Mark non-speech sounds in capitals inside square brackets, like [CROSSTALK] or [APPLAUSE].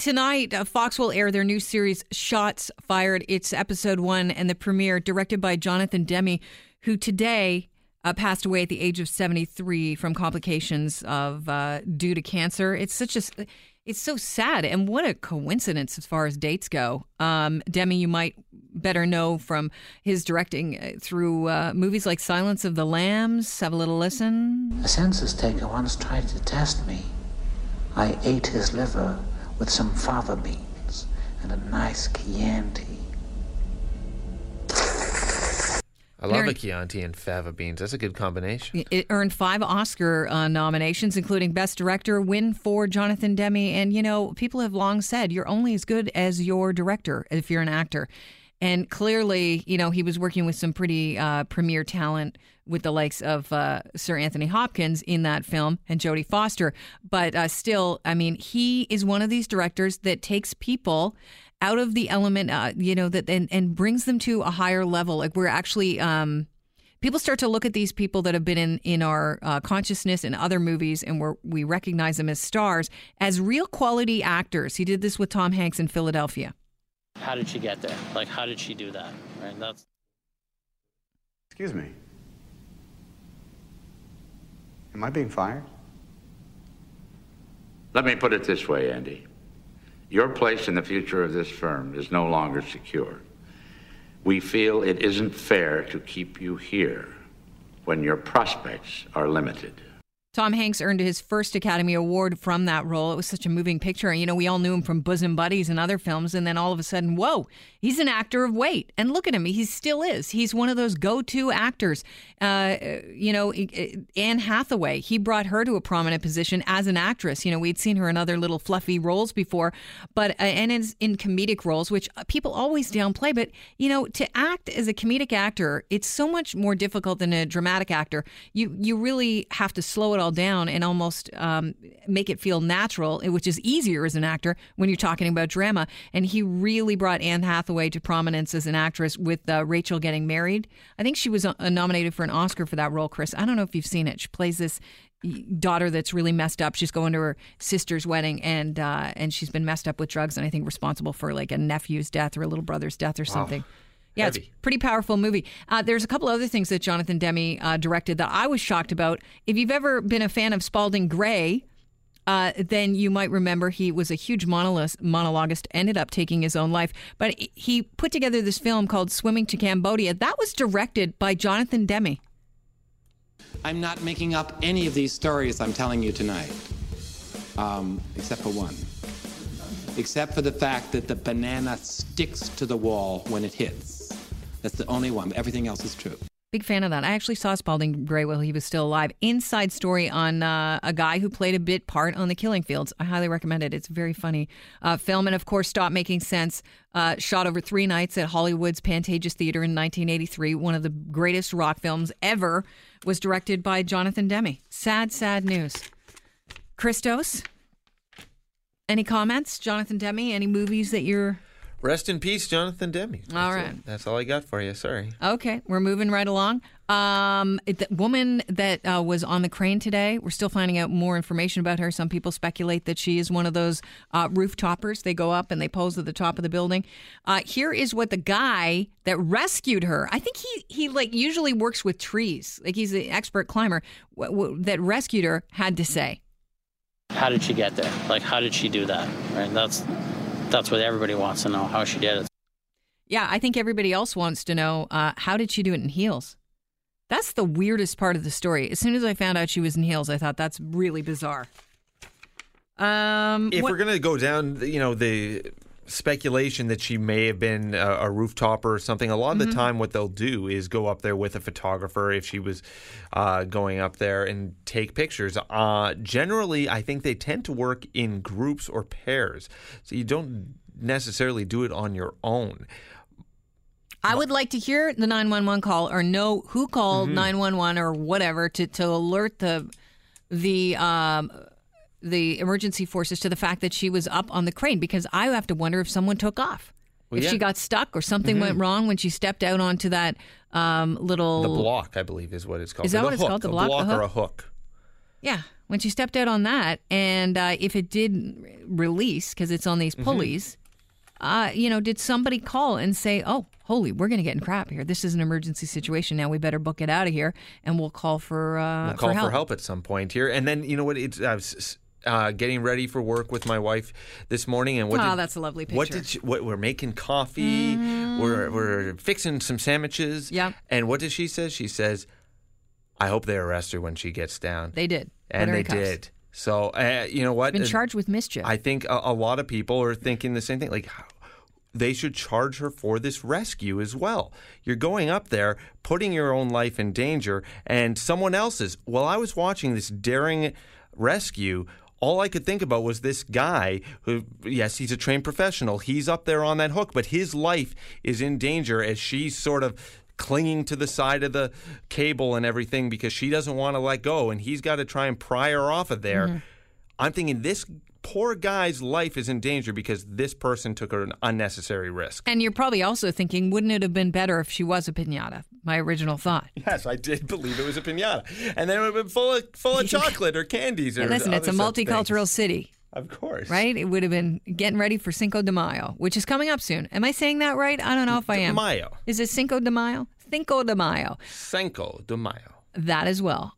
tonight, uh, Fox will air their new series, Shots Fired. It's episode one and the premiere, directed by Jonathan Demme, who today uh, passed away at the age of 73 from complications of uh, due to cancer. It's such a it's so sad and what a coincidence as far as dates go. Um, Demme, you might better know from his directing uh, through uh, movies like Silence of the Lambs. Have a little listen. A census taker once tried to test me. I ate his liver with some fava beans and a nice Chianti. I love a Chianti and fava beans. That's a good combination. It earned five Oscar uh, nominations, including Best Director, win for Jonathan Demme. And, you know, people have long said you're only as good as your director if you're an actor. And clearly, you know, he was working with some pretty uh, premier talent with the likes of uh, Sir Anthony Hopkins in that film and Jodie Foster. But uh, still, I mean, he is one of these directors that takes people out of the element, uh, you know, that and, and brings them to a higher level. Like we're actually. Um, people start to look at these people that have been in in our uh, consciousness in other movies and we we recognize them as stars as real quality actors. He did this with Tom Hanks in Philadelphia. How did she get there? Like, how did she do that? Right? That's. Excuse me. Am I being fired? Let me put it this way, Andy. Your place in the future of this firm is no longer secure. We feel it isn't fair to keep you here when your prospects are limited. Tom Hanks earned his first Academy Award from that role. It was such a moving picture. And you know, we all knew him from Bosom Buddies and other films, and then all of a sudden, whoa, he's an actor of weight. And look at him, he still is. He's one of those go-to actors. Uh, you know, Anne Hathaway, he brought her to a prominent position as an actress. You know, we'd seen her in other little fluffy roles before, but uh, and in, in comedic roles, which people always downplay. But you know, to act as a comedic actor, it's so much more difficult than a dramatic actor. You you really have to slow it it all down and almost um, make it feel natural, which is easier as an actor when you're talking about drama. And he really brought Anne Hathaway to prominence as an actress with uh, Rachel getting married. I think she was uh, nominated for an Oscar for that role, Chris. I don't know if you've seen it. She plays this daughter that's really messed up. She's going to her sister's wedding, and uh, and she's been messed up with drugs, and I think responsible for like a nephew's death or a little brother's death or something. Wow. Yeah, Heavy. it's a pretty powerful movie. Uh, there's a couple other things that Jonathan Demme uh, directed that I was shocked about. If you've ever been a fan of Spalding Gray, uh, then you might remember he was a huge monologuist, ended up taking his own life. But he put together this film called Swimming to Cambodia. That was directed by Jonathan Demme. I'm not making up any of these stories I'm telling you tonight, um, except for one except for the fact that the banana sticks to the wall when it hits. That's the only one. Everything else is true. Big fan of that. I actually saw Spalding Gray while he was still alive. Inside story on uh, a guy who played a bit part on the Killing Fields. I highly recommend it. It's very funny uh, film. And of course, Stop Making Sense, uh, shot over three nights at Hollywood's Pantages Theater in 1983. One of the greatest rock films ever was directed by Jonathan Demme. Sad, sad news. Christos, any comments, Jonathan Demme? Any movies that you're. Rest in peace, Jonathan Demme. That's all right. It. That's all I got for you. Sorry. Okay, we're moving right along. Um, the woman that uh, was on the crane today, we're still finding out more information about her. Some people speculate that she is one of those uh, roof toppers. They go up and they pose at the top of the building. Uh, here is what the guy that rescued her. I think he he like usually works with trees. Like he's an expert climber. W- w- that rescued her had to say. How did she get there? Like, how did she do that? Right? That's that's what everybody wants to know. How she did it. Yeah, I think everybody else wants to know uh, how did she do it in heels. That's the weirdest part of the story. As soon as I found out she was in heels, I thought that's really bizarre. Um, if what- we're gonna go down, you know, the speculation that she may have been a, a rooftopper or something. A lot of mm-hmm. the time, what they'll do is go up there with a photographer if she was uh, going up there and take pictures. Uh, generally, I think they tend to work in groups or pairs, so you don't necessarily do it on your own. I would like to hear the 911 call or know who called mm-hmm. 911 or whatever to, to alert the the um, the emergency forces to the fact that she was up on the crane because I have to wonder if someone took off. Well, if yeah. she got stuck or something mm-hmm. went wrong when she stepped out onto that um, little the block, I believe is what it's called. Is that what it's called? The a block, block the or a hook? Yeah. when she stepped out on that, and uh, if it did release because it's on these Mm-hmm. pulleys, uh, you know, did somebody call and say, "Oh, holy, we're going to get in crap here. This is an emergency situation. Now we better book it out of here, and we'll call for uh, We'll call for help." at some point here. And then you know what? It's I was uh, getting ready for work with my wife this morning, and what? Oh, did, that's a lovely picture. What did she, what, we're making coffee? We're we're fixing some sandwiches. Yep. And what does she say? She says, "I hope they arrest her when she gets down." They did, and they did. So uh, you know what? Been charged with mischief. I think a, a lot of people are thinking the same thing. Like, they should charge her for this rescue as well. You're going up there, putting your own life in danger, and someone else's. While I was watching this daring rescue, all I could think about was this guy who, yes, he's a trained professional. He's up there on that hook, but his life is in danger as she's sort of clinging to the side of the cable and everything because she doesn't want to let go, and he's got to try and pry her off of there. Mm-hmm. I'm thinking this poor guy's life is in danger because this person took an unnecessary risk. and you're probably also thinking, wouldn't it have been better if she was a pinata? My original thought. Yes, I did believe it was a pinata, and then it would have been full of full of [LAUGHS] chocolate or candies. Or And listen, it's a such things. multicultural city. of course, right? It would have been getting ready for Cinco de Mayo, which is coming up soon. Am I saying that right? I don't know if I am. Cinco de Mayo, Is it Cinco de Mayo? Cinco de Mayo. Cinco de Mayo. That as well.